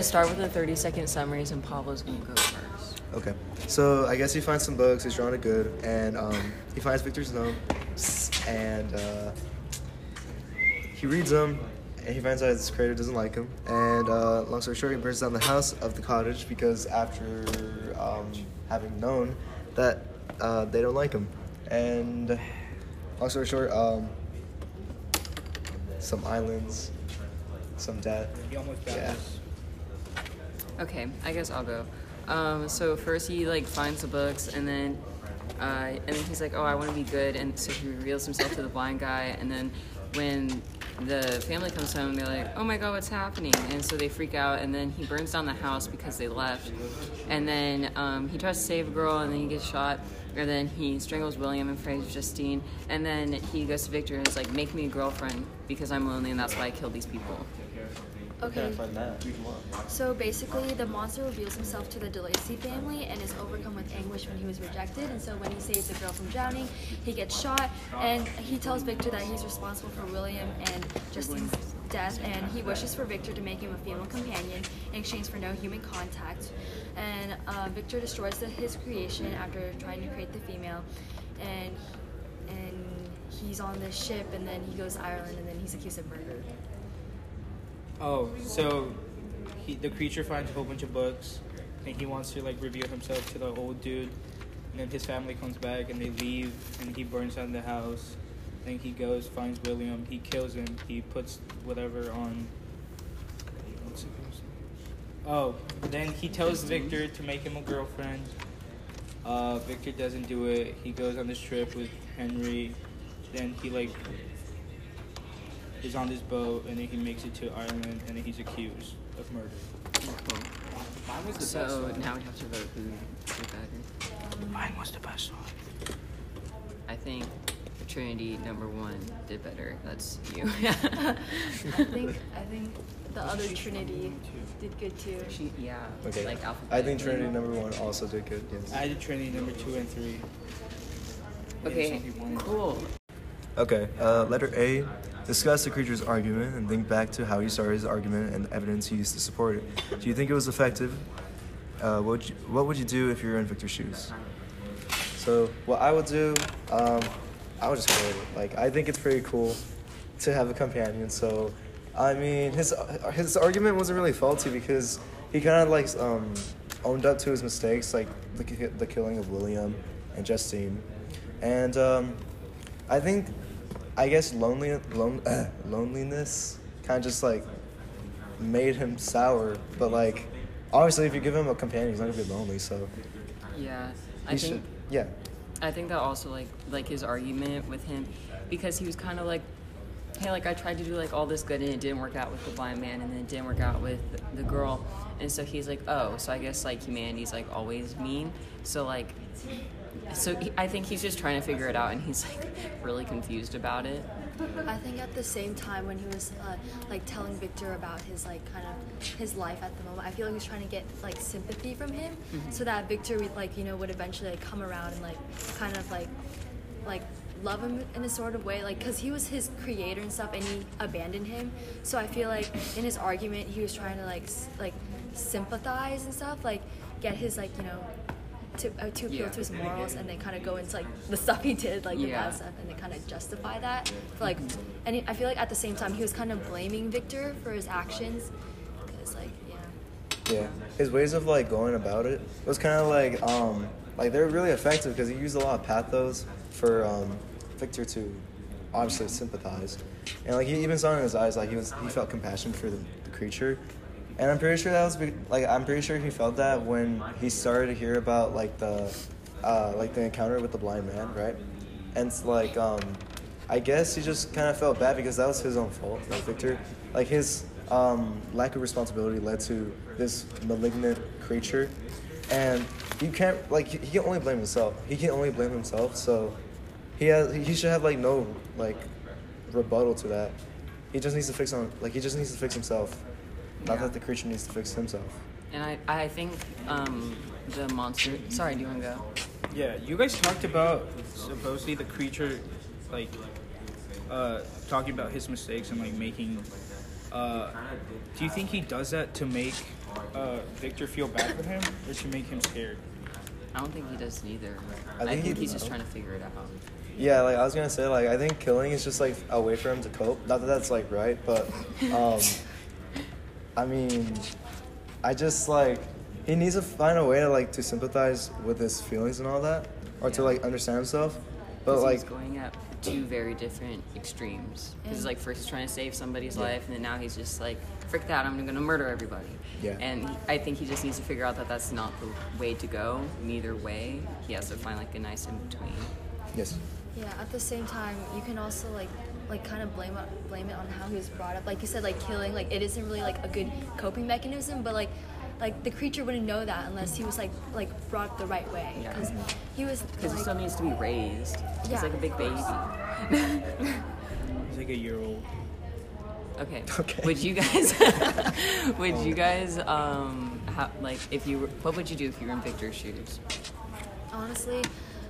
Let's start with the 30 second summaries, and Pablo's gonna go first. Okay. So I guess he finds some books. He's drawing it good, and um, he finds Victor's notes, and uh, he reads them, and he finds out his creator doesn't like him. And uh, long story short, he burns down the house of the cottage because after um, having known that uh, they don't like him, and long story short, um, some islands, some death. He almost Yeah. dies. Okay, I guess I'll go. Um, so first he like finds the books, and then uh, and then he's like, "Oh, I want to be good," and so he reveals himself to the blind guy, and then when the family comes home, they're like, "Oh my God, what's happening?" And so they freak out, and then he burns down the house because they left, and then um, he tries to save a girl, and then he gets shot. And then he strangles William and frays Justine. And then he goes to Victor and is like, Make me a girlfriend because I'm lonely and that's why I killed these people. Okay. find that? Read them up. So basically, the monster reveals himself to the De Lacey family and is overcome with anguish when he was rejected. And so, when he saves a girl from drowning, he gets shot. And he tells Victor that he's responsible for William and Justine's death. And he wishes for Victor to make him a female companion in exchange for no human contact. And uh, Victor destroys the, his creation after trying to create the female. And and he's on this ship, and then he goes to Ireland, and then he's accused of murder. Oh, so he, the creature finds a whole bunch of books, and he wants to like reveal himself to the old dude. And then his family comes back, and they leave, and he burns down the house. Then he goes, finds William, he kills him, he puts whatever on. Oh, then he tells Victor to make him a girlfriend. Uh, Victor doesn't do it. He goes on this trip with Henry. Then he like is on this boat, and then he makes it to Ireland, and then he's accused of murder. Mine was the best So one. now we have to vote who did better. Mine was the best one. I think Trinity number one did better. That's you. I think I think the other Trinity did good too. she, yeah. Okay. Like I think alphabetically. Trinity number one also did good. Yes. I did Trinity number two and three. Okay. There's only one. Cool. Okay, uh, letter A. Discuss the creature's argument and think back to how he started his argument and the evidence he used to support it. Do you think it was effective? Uh, what, would you, what would you do if you were in Victor's shoes? So, what I would do, um, I would just kill it. Like, I think it's pretty cool to have a companion. So, I mean, his his argument wasn't really faulty because he kind of like um, owned up to his mistakes, like the, the killing of William and Justine, and um, I think, I guess lonely lone, loneliness kind of just like made him sour. But like, obviously, if you give him a companion, he's not gonna be lonely. So Yeah. I he think should, yeah. I think that also like like his argument with him because he was kind of like hey like I tried to do like all this good and it didn't work out with the blind man and then it didn't work out with the girl and so he's like oh so I guess like humanity's like always mean so like so he, I think he's just trying to figure it out and he's like really confused about it. I think at the same time when he was uh, like telling Victor about his like kind of his life at the moment, I feel like he's trying to get like sympathy from him, so that Victor would like you know would eventually like come around and like kind of like like love him in a sort of way like because he was his creator and stuff and he abandoned him. So i feel like in his argument he was trying to like s- like sympathize and stuff like get his like you know to, uh, to appeal Yeah. to his morals and they kind of go into like the stuff he did like the Yeah. bad stuff and they kind of justify that. For, like and he, i feel like at the same time he was kind of blaming victor for his actions because like yeah. Yeah, his ways of like going about it was kind of like um like they're really effective because he used a lot of pathos for um Victor to obviously sympathize, and like he even saw in his eyes like he was he felt compassion for the, the creature, and I'm pretty sure that was like I'm pretty sure he felt that when he started to hear about like the uh like the encounter with the blind man, right? And it's like um I guess he just kind of felt bad because that was his own fault, not Victor. Like his um, lack of responsibility led to this malignant creature, and you can't like he he can only blame himself. He can only blame himself. So he has he should have like no like rebuttal to that. He just needs to fix on like he just needs to fix himself. Not Yeah. that the creature needs to fix himself. and I I think um the monster sorry do you want to go Yeah, you guys talked about supposedly the creature, like, uh, talking about his mistakes and like making. Uh, do you think he does that to make uh, Victor feel bad for him or to make him scared? I don't think he does neither. I I think think, he- he's just trying to figure it out. Yeah, like I was gonna say, like I think killing is just like a way for him to cope. Not that that's like right, but um, I mean, I just like he needs to find a way to like to sympathize with his feelings and all that, or to like understand himself. But like, he's going at two very different extremes. Because And- like first he's trying to save somebody's Yeah. life, and then now he's just like freaked out. I'm gonna murder everybody. Yeah. And he- I think he just needs to figure out that that's not the way to go. Neither way, he has to find like a nice in between. yes, Yeah, at the same time, you can also like like kind of blame it blame it on how he was brought up. Like you said, like killing, like it isn't really like a good coping mechanism, but like like the creature wouldn't know that unless he was like like brought up the right way. Yeah. Because he was Because he still needs to be raised. He's Yeah, like a big baby. He's like a year old. Okay. Okay. Would you guys? would you guys um ha- like if you were, what would you do if you were in Victor's shoes? honestly,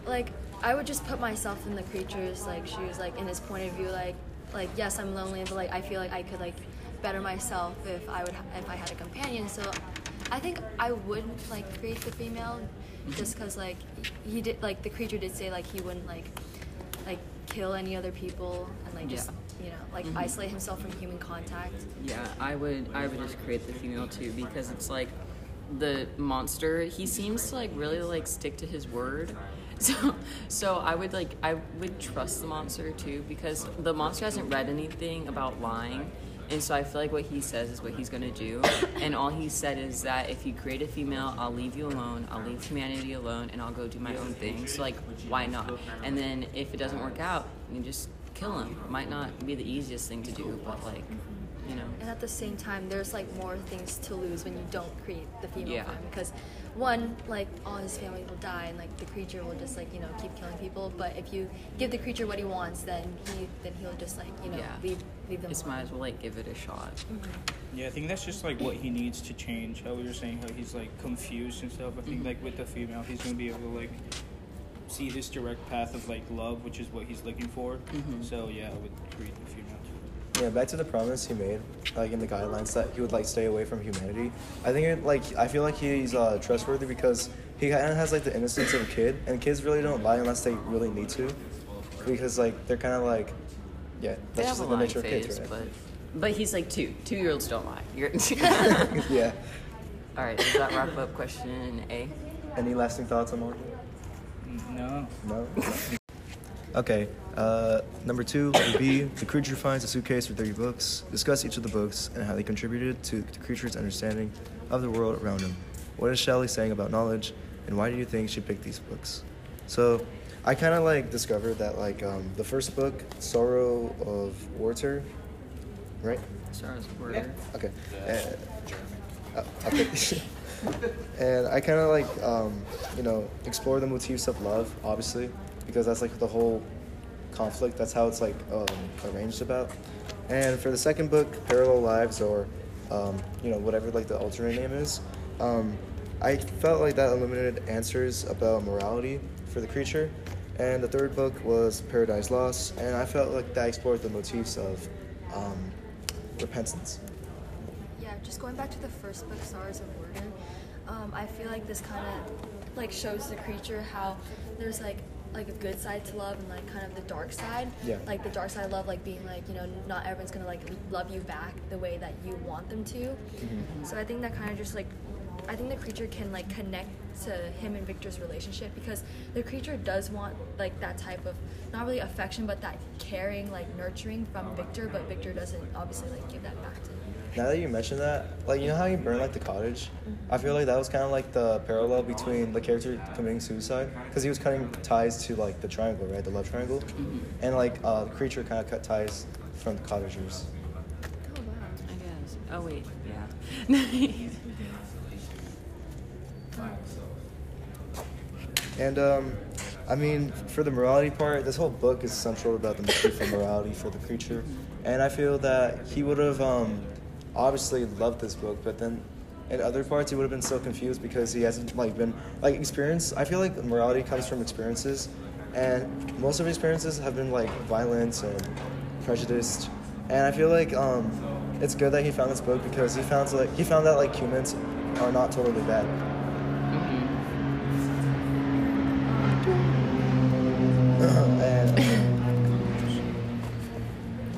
like I would just put myself in the creature's like shoes, like in his point of view, like like yes, I'm lonely, but like I feel like I could like better myself if I would ha- if I had a companion. So I think I would like create the female, just because like he did like the creature did say like he wouldn't like like kill any other people and like just Yeah. you know like Mhm. isolate himself from human contact. Yeah, I would I would just create the female too because it's like the monster he seems to like really like stick to his word. So so I would like I would trust the monster too because the monster hasn't read anything about lying. And so I feel like what he says is what he's gonna do. And all he said is that if you create a female, I'll leave you alone, I'll leave humanity alone, and I'll go do my own thing. So like, why not? And then if it doesn't work out, you just kill him. Might not be the easiest thing to do, but like, you know. And at the same time, there's like more things to lose when you don't create the female Yeah. because one, like all his family will die and like the creature will just like you know keep killing people. But if you give the creature what he wants, then he then he'll just like you know Yeah. leave leave them. Just might as well like give it a shot. Yeah, I think that's just like what he needs to change. How we were saying how he's like confused and stuff. I think like with the female, he's gonna be able to like see his direct path of like love, which is what he's looking for. Mhm. So yeah, I would create the female too. Yeah. Back to the promise he made, like in the guidelines that he would like stay away from humanity. I think it like I feel like he's uh, trustworthy because he kind of has like the innocence of a kid, and kids really don't lie unless they really need to, because like they're kind of like, yeah, that's have just like the lying nature of kids, right? but but he's like two. Two year olds don't lie. You're yeah. All right, does that wrap up question A? Any lasting thoughts on Morgan? No. No. okay. Uh, number two would be the creature finds a suitcase with 30 books. Discuss each of the books and how they contributed to the creature's understanding of the world around him. What is Shelley saying about knowledge, and why do you think she picked these books? So, I kind of like discovered that like um, the first book, Sorrow of Werther, right? Stars were. Okay. Uh, uh, okay. and I kind of like, um, you know, explore the motifs of love, obviously, because that's like the whole conflict. That's how it's like um, arranged about. And for the second book, Parallel Lives, or um, you know, whatever like the alternate name is, um, I felt like that illuminated answers about morality for the creature. And the third book was Paradise Lost, and I felt like that explored the motifs of um, repentance. Yeah, just going back to the first book, Stars of Order, um, I feel like this kind of like shows the creature how there's like like a good side to love and like kind of the dark side. Yeah. Like the dark side of love, like being like you know not everyone's gonna like love you back the way that you want them to. Mm-hmm. So I think that kind of just like I think the creature can like connect to him and Victor's relationship because the creature does want like that type of not really affection but that caring like nurturing from Victor, but Victor doesn't obviously like give that back to him. Now that you mention that, like you know how you burn like the cottage, I feel like that was kind of like the parallel between the character committing suicide because he was cutting ties to like the triangle, right, the love triangle, and like uh, the creature kind of cut ties from the cottagers. Oh wow. I guess. Oh wait, yeah. And um, I mean, for the morality part, this whole book is central about the motif of morality for the creature, and I feel that he would have um, obviously loved this book, but then in other parts he would have been so confused because he hasn't like been like experience. I feel like morality comes from experiences, and most of his experiences have been like violence and prejudiced, and I feel like um, it's good that he found this book because he found like he found that like humans are not totally bad.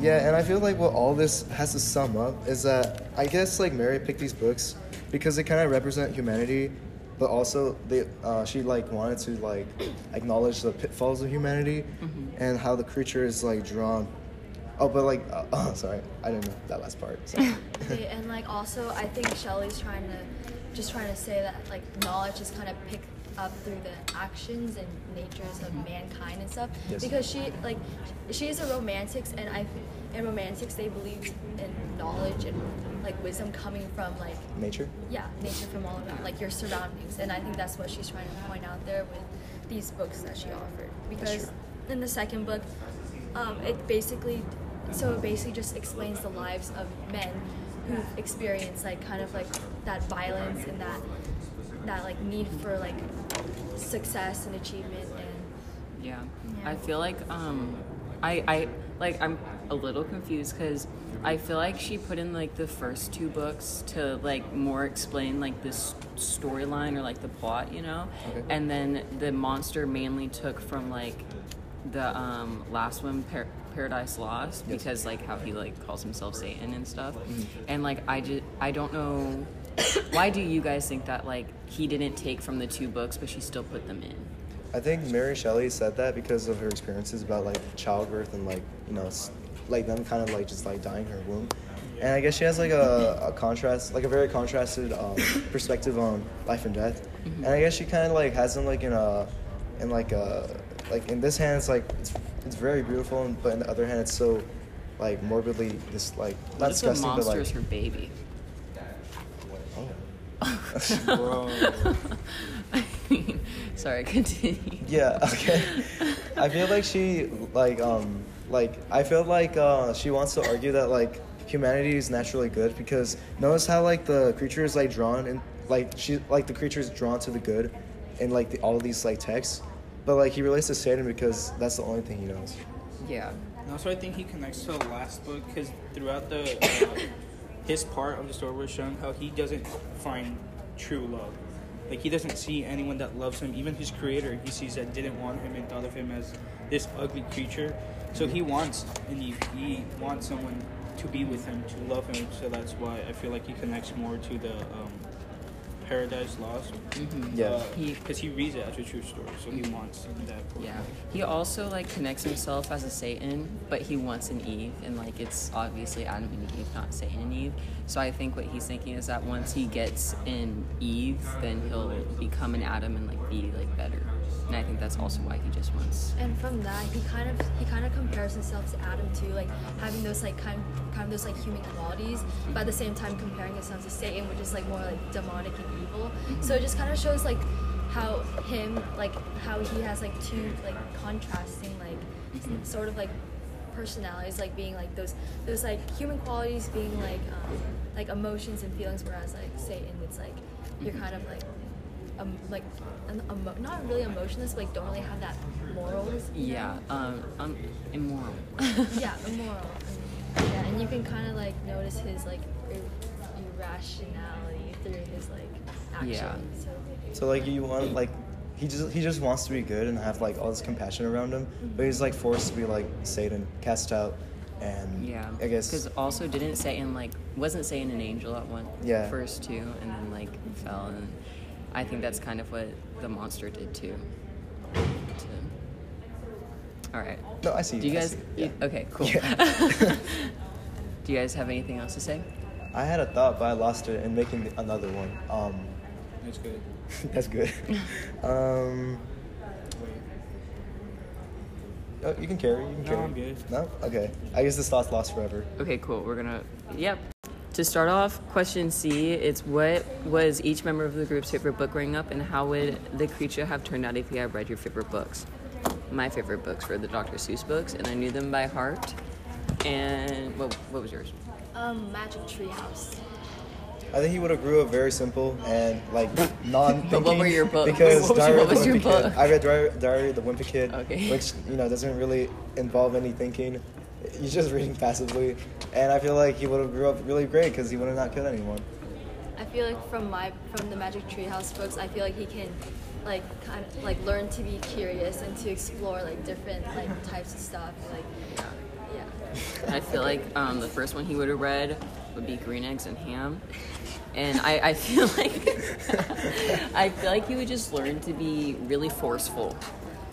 Yeah, and I feel like what all this has to sum up is that I guess like Mary picked these books because they kind of represent humanity, but also they uh, she like wanted to like acknowledge the pitfalls of humanity and how the creature is like drawn. Oh, but like, uh, oh, sorry, I didn't know that last part. Sorry. Okay, and like also, I think Shelley's trying to, just trying to say that like knowledge is kind of picked up through the actions and natures of mankind and stuff. Yes. Because she like, she is a romantics, and I, in romantics they believe in knowledge and like wisdom coming from like Nature. yeah, nature from all around, like your surroundings. And I think that's what she's trying to point out there with these books that she offered. Because in the second book, um, it basically, so it basically just explains the lives of men who've experienced like kind of like that violence and that that like need for like success and achievement and Yeah. Yeah. I feel like um I I like I'm a little confused cuz I feel like she put in like the first two books to like more explain like this storyline or like the plot, you know? Okay. And then the monster mainly took from like the um last one Par- Paradise Lost Yes. because like how he like calls himself Satan and stuff. Mm-hmm. And like I just I don't know why do you guys think that like he didn't take from the two books but she still put them in? I think Mary Shelley said that because of her experiences about like childbirth and like you know like them kind of like just like dying her womb. And I guess she has like a, a contrast, like a very contrasted um, perspective on life and death. And I guess she kind of like has them like in a, in like a, like in this hand it's like it's, it's very beautiful, and, but in the other hand it's so, like morbidly just like not the disgusting, but like. her baby? Bro. I mean, sorry, continue. Yeah. Okay. I feel like she like um like I feel like uh, she wants to argue that like humanity is naturally good because notice how like the creature is like drawn and like she like the creature is drawn to the good in like the, all these like texts, but like he relates to Satan because that's the only thing he knows. Yeah. And also, I think he connects to the last book because throughout the uh, his part of the story was shown how he doesn't find true love. Like he doesn't see anyone that loves him. Even his creator, he sees that didn't want him and thought of him as this ugly creature. So he wants and he, he wants someone to be with him, to love him. So that's why I feel like he connects more to the um, Paradise Lost. Mm-hmm. Yeah. Uh, he- because he reads it as a true story, so he wants that. for Yeah. him. He also like connects himself as a Satan, but he wants an Eve, and like it's obviously Adam and Eve, not Satan and Eve. So I think what he's thinking is that once he gets in Eve, then he'll become an Adam and like be like better. And I think that's also why he just wants. And from that, he kind of he kind of compares himself to Adam too, like having those like kind kind of those like human qualities, but at the same time comparing himself to Satan, which is like more like demonic and evil. So it just kind of shows like how him like how he has like two like contrasting like sort of like personalities, like being like those those like human qualities being like um, like emotions and feelings, whereas like Satan, it's like you're kind of like um, like an, emo- not really emotionless, but like don't really have that morals. you Yeah. know? Um. um immoral. yeah, immoral. And, yeah, and you can kind of like notice his like ir- irrationality through his like actions. Yeah. So, So like you want like he just he just wants to be good and have like all this compassion around him, but he's like forced to be like Satan, cast out, and Yeah. I guess Because also didn't Satan like wasn't Satan an angel at one Yeah. first too, and then like fell, and I think that's kind of what the monster did too. To- All right. no, I see. Do you I guys? see, you- yeah. okay, cool. Yeah. Do you guys have anything else to say? I had a thought, but I lost it in making another one. Um, That's good. that's good. um, oh, you can carry. You can No, carry. I'm good. No. Okay. I guess this thought's lost forever. Okay, cool. We're gonna. Yep. To start off, question C, it's what was each member of the group's favorite book growing up, and how would the creature have turned out if you had read your favorite books? My favorite books were the Dr. Seuss books, and I knew them by heart. And what, what was yours? um, Magic Tree House. I think he would have grew up very simple and like non-thinking. But what were your books? Because What was your- Diary what of the was your Wimpy Kid. book? I read Diary, Diary of the Wimpy Kid, Okay. which you know doesn't really involve any thinking. he's just reading passively, and I feel like he would have grew up really great because he would have not killed anyone. I feel like from my from the Magic Treehouse books, I feel like he can like kind of like learn to be curious and to explore like different like types of stuff. Like yeah. I feel like um, the first one he would have read would be Green Eggs and Ham. And I, I feel like I feel like he would just learn to be really forceful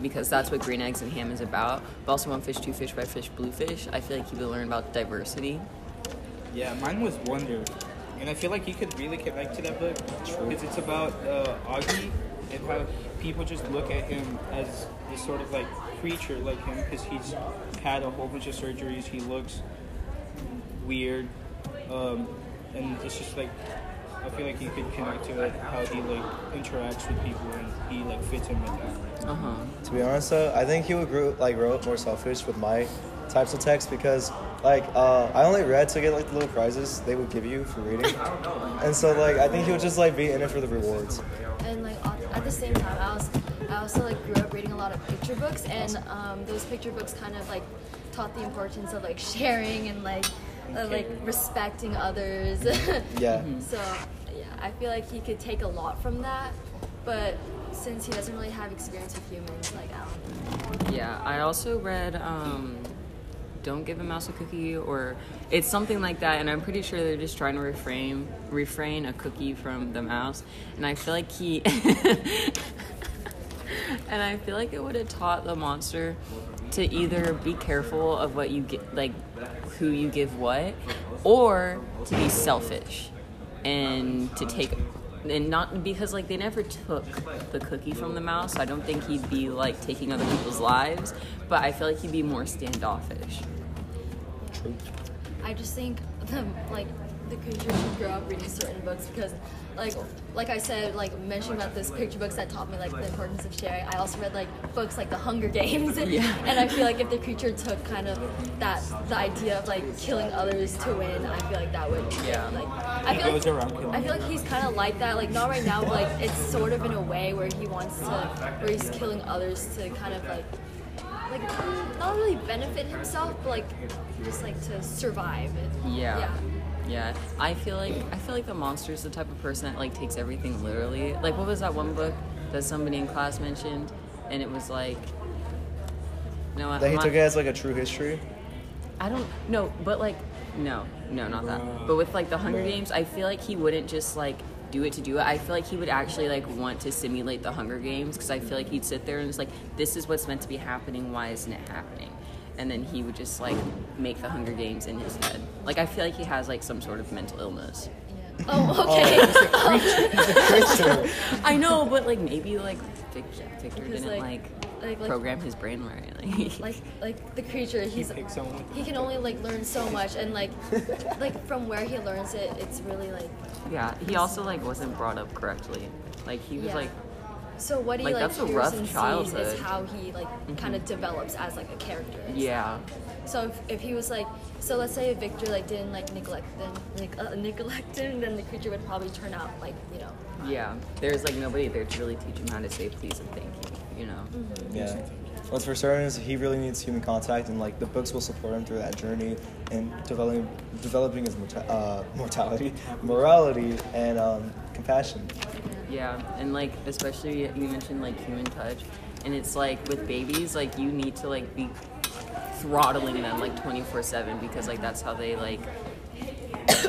because that's what Green Eggs and Ham is about. But also on Fish Two Fish by Fish Bluefish, I feel like you would learn about diversity. Yeah, mine was Wonder, and I feel like you could really connect to that book because it's about uh, Augie and how people just look at him as this sort of like creature like him because he's had a whole bunch of surgeries. He looks weird, um, and it's just like I feel like you could connect to it how he like interacts with people and he like fits in with that. Uh huh. To be honest, though, I think he would grow, like grow up more selfish with my types of text because like uh, I only read to get like the little prizes they would give you for reading, and so like I think he would just like be in it for the rewards. and like at- at the same time i was i also like grew up reading a lot of picture books and um, those picture books kind of like taught the importance of like sharing and like uh, like respecting others Yeah. so yeah i feel like he could take a lot from that but since he doesn't really have experience with humans like don't Yeah, I also read um, "Don't Give a Mouse a Cookie" or it's something like that, and I'm pretty sure they're just trying to refrain refrain a cookie from the mouse, and I feel like he and I feel like it would have taught the monster to either be careful of what you get, like who you give what, or to be selfish and to take and not because like they never took the cookie from the mouse. I don't think he'd be like taking other people's lives, but I feel like he'd be more standoffish. True. I just think the like the creature should grow up reading certain books because like like I said, like mentioning about those picture books that taught me like the importance of sharing. I also read like books like The Hunger Games. Yeah. And I feel like if the creature took kind of that the idea of like killing others to win, I feel like that would Yeah. like I feel like. I feel like he's kind of like that. Like not right now, but like it's sort of in a way where he wants to, where he's killing others to kind of like, like not really benefit himself, but like just like to survive. Yeah. Yeah. Yeah, I feel like I feel like the monster is the type of person that like takes everything literally. Like, what was that one book that somebody in class mentioned, and it was like, no, That he I'm took not- it as like a true history. I don't know, but like no, no, not that. But with like the Hunger Games, I feel like he wouldn't just like do it to do it. I feel like he would actually like want to simulate the Hunger Games because I feel like he'd sit there and it's like, this is what's meant to be happening. Why isn't it happening? And then he would just like make the Hunger Games in his head. Like I feel like he has like some sort of mental illness. Yeah. Oh, okay. I know, but like maybe like Victor, Victor didn't like- like, like- like- program his brain right. Like, like like the creature, he's picks someone he can only like learn so much, and like like from where he learns it, it's really like yeah, he also like wasn't brought up correctly. Like he was Yeah. like so what he Like, like, that's a hears rough and sees is how he like kind of develops as like a character. yeah. So if, if he was like, so let's say if Victor like didn't like neglect them, like uh, neglect him, then the creature would probably turn out like you know. Yeah, there's like nobody there to really teach him how to say please and thank you. You know. Yeah. What's for certain is he really needs human contact, and like the books will support him through that journey and developing developing his morta- uh, mortality, morality, and um, compassion. Yeah, and like especially you mentioned like human touch, and it's like with babies, like you need to like be throttling them like 24/7 because like that's how they like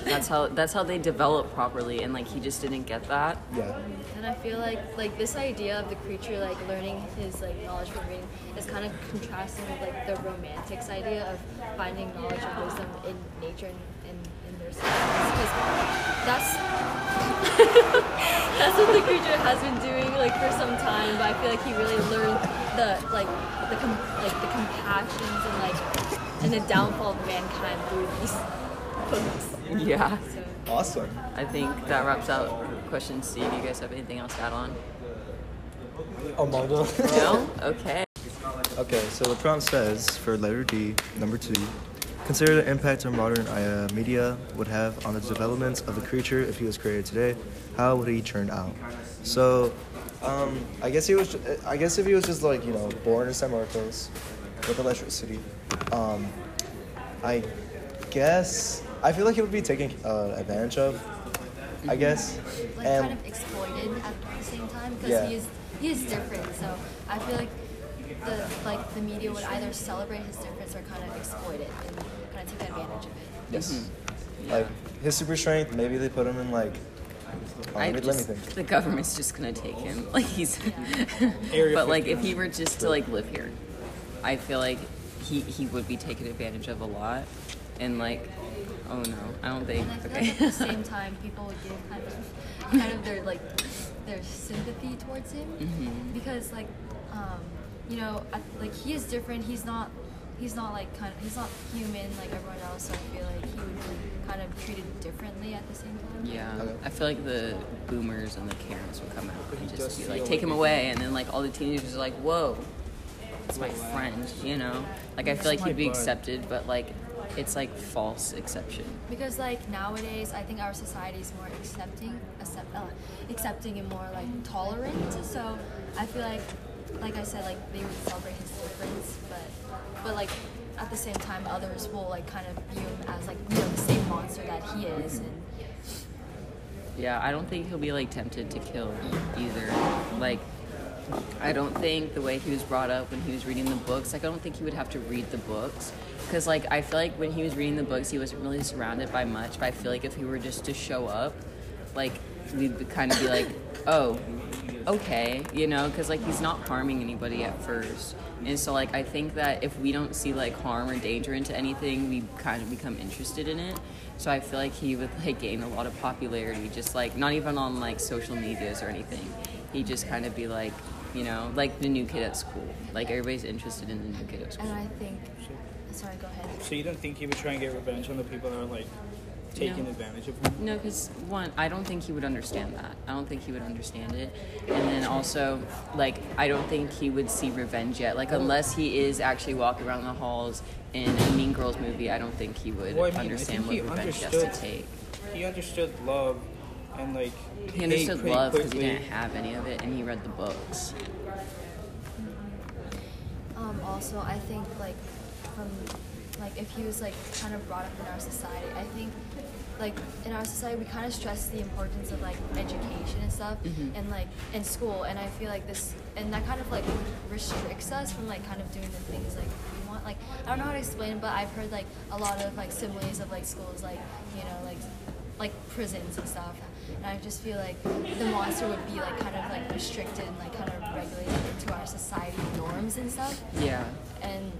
that's how that's how they develop properly, and like he just didn't get that. Yeah. And I feel like like this idea of the creature like learning his like knowledge from reading is kind of contrasting with like the romantics idea of finding knowledge and wisdom in nature and in, in their surroundings. Because that's that's what the creature has been doing like for some time. But I feel like he really learned the like the com- like the compassions and like and the downfall of mankind through these books. Yeah, So. Awesome. I think that wraps up question C. Do you guys have anything else to add on? Oh, Armando. No. Okay. Okay, so the prompt says for letter D, number two, consider the impact our modern uh, media would have on the development of the creature if he was created today. How would he turn out? So, um, I guess he was. I guess if he was just like you know born in San Marcos with electricity, um, I guess I feel like he would be taken uh, advantage of. I guess, like and kind of exploited at the same time because Yeah. he is he is different. So I feel like the like the media would either celebrate his difference or kind of exploit it and kind of take advantage of it. yes, Yeah. like his super strength. Maybe they put him in like. I let, me, let me just, the government's just gonna take him. Like he's, Area but like if he were just to like live here, I feel like he he would be taken advantage of a lot, and like, oh no, I don't think. And I feel Okay. like at the same time, people would give kind of kind of their like their sympathy towards him Mhm. because like um, you know I, like he is different. He's not he's not like kind of he's not human like everyone else. So I feel like he would be kind of treated differently at the same time. Yeah, Okay. I feel like the boomers and the Karens would come out and just be like, like take him away, and then like all the teenagers are like, whoa, it's my Whoa, friend, you know? Like I feel like he'd be accepted, but like it's like false exception. Because like nowadays, I think our society is more accepting, accept, uh, accepting and more like tolerant. So I feel like, like I said, like they would celebrate his difference, but but like at the same time, others will like kind of view him as like you know the same monster that he is. And Yeah, I don't think he'll be like tempted to kill either. Like, I don't think the way he was brought up when he was reading the books, like, I don't think he would have to read the books. Because, like, I feel like when he was reading the books, he wasn't really surrounded by much. But I feel like if he were just to show up, like, we'd kind of be like, oh, okay, you know? Because, like, he's not harming anybody at first. And so, like, I think that if we don't see, like, harm or danger into anything, we kind of become interested in it. So I feel like he would like gain a lot of popularity, just like not even on like social medias or anything. He'd just kind of be like, you know, like the new kid at school. Like everybody's interested in the new kid at school. and. I think, sorry, go ahead. So you don't think he would try and get revenge on the people that are like taking No. advantage of him? No, because one, I don't think he would understand that. I don't think he would understand it. And then also, like, I don't think he would see revenge yet. Like, unless he is actually walking around the halls in a Mean Girls movie, I don't think he would Well, I mean, understand what revenge he has to understood- take. He understood love and like He understood love because he didn't have any of it, and he read the books. Um, also, I think like from like if he was like kind of brought up in our society, I think like in our society we kind of stress the importance of like education and stuff, Mhm. and like in school, and I feel like this and that kind of like restricts us from like kind of doing the things like we want. Like I don't know how to explain it, but I've heard like a lot of like similes of like schools, like you know like like prisons and stuff. And I just feel like the monster would be like kind of like restricted and like kind of regulated into our society norms and stuff. Yeah. And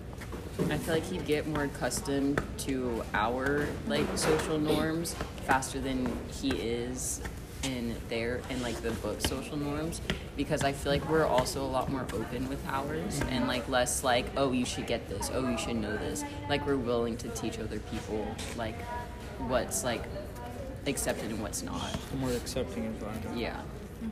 I feel like he'd get more accustomed to our like social norms faster than he is in their in like the book social norms because I feel like we're also a lot more open with ours and like less like oh you should get this. Oh you should know this. Like we're willing to teach other people like what's like accepted and what's not. More accepting environment. yeah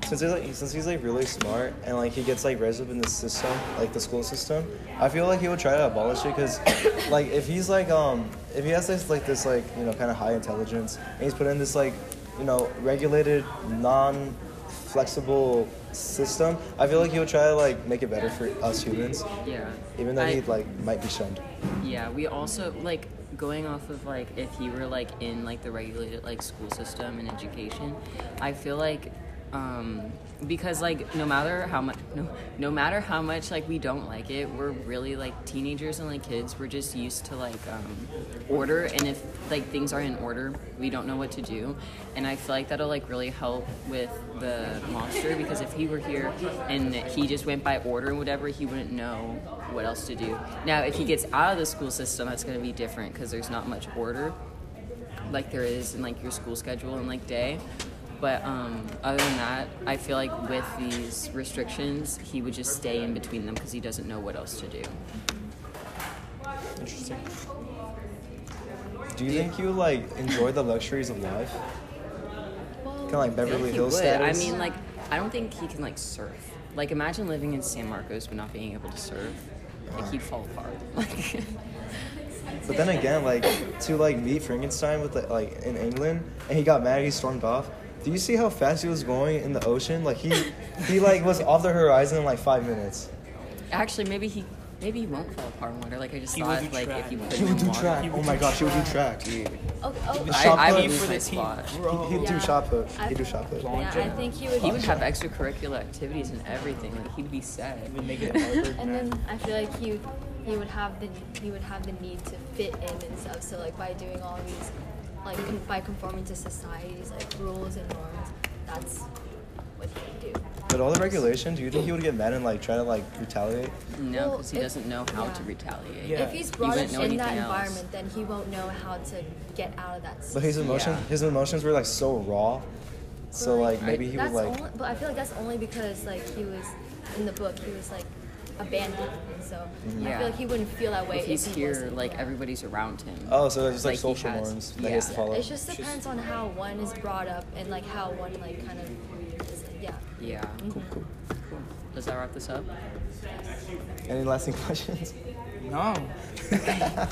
Since he's like since he's like really smart and like he gets like raised up in the system, like the school system, I feel like he would try to abolish it because, like, if he's like um if he has this like this like you know kind of high intelligence and he's put in this like you know regulated non flexible system, I feel like he would try to like make it better for us humans, yeah even though I- he like might be shunned. Yeah, we also like going off of like if he were like in like the regulated like school system and education, I feel like um because like no matter how much no, no matter how much like we don't like it, we're really like teenagers and like kids, we're just used to like um order and if like things are in order, we don't know what to do. And I feel like that'll like really help with the monster because if he were here and he just went by order and whatever, he wouldn't know what else to do. Now, if he gets out of the school system, that's going to be different because there's not much order like there is in like your school schedule and like day. But um, other than that, I feel like with these restrictions, he would just stay in between them because he doesn't know what else to do. Interesting. Do you think you like enjoy the luxuries of life? well, Kind of like Beverly like Hills would. status. I mean, like, I don't think he can like surf. Like, imagine living in San Marcos but not being able to surf. Like, he'd fall apart. Like, But then again, like to like meet Frankenstein with the, like in England, and he got mad, he stormed off. Do you see how fast he was going in the ocean? Like he he like was off the horizon in like five minutes. actually, maybe he maybe he won't fall apart in water. Like I just He thought, will do like track. if you put He him would in do water, track. He Oh my do gosh, he would do dude. track. Okay, oh, The I, shot I put would for lose the spot. He'd Yeah. do shot put. He'd do shot put. Yeah, I think he would. He would have extracurricular activities and everything. Like he'd be set. He make it Harvard. And then I feel like he would, he would have the he would have the need to fit in and stuff. So like by doing all these, like con- by conforming to society's like rules and norms, that's what he would do. But all the regulation, do you think he would get mad and like try to like retaliate? No, Well, because he if- doesn't know how yeah. to retaliate. Yeah. If he's He brought up wouldn't know in that anything else. environment, then he won't know how to get out of that. But his emotion, Yeah. his emotions were like so raw. So But, like maybe he would that's like. Only, but I feel like that's only because like he was in the book. He was like abandoned, and so I Yeah. feel like he wouldn't feel that way If he's if he here, wasn't, like yeah. everybody's around him. Oh, so it's just like, Like, he social has- norms that he has to yeah. follow. It just depends on how one is brought up and like how one like kind of is, yeah. Yeah. Cool, cool. Mm-hmm. Cool. Does that wrap this up? Any lasting questions? no.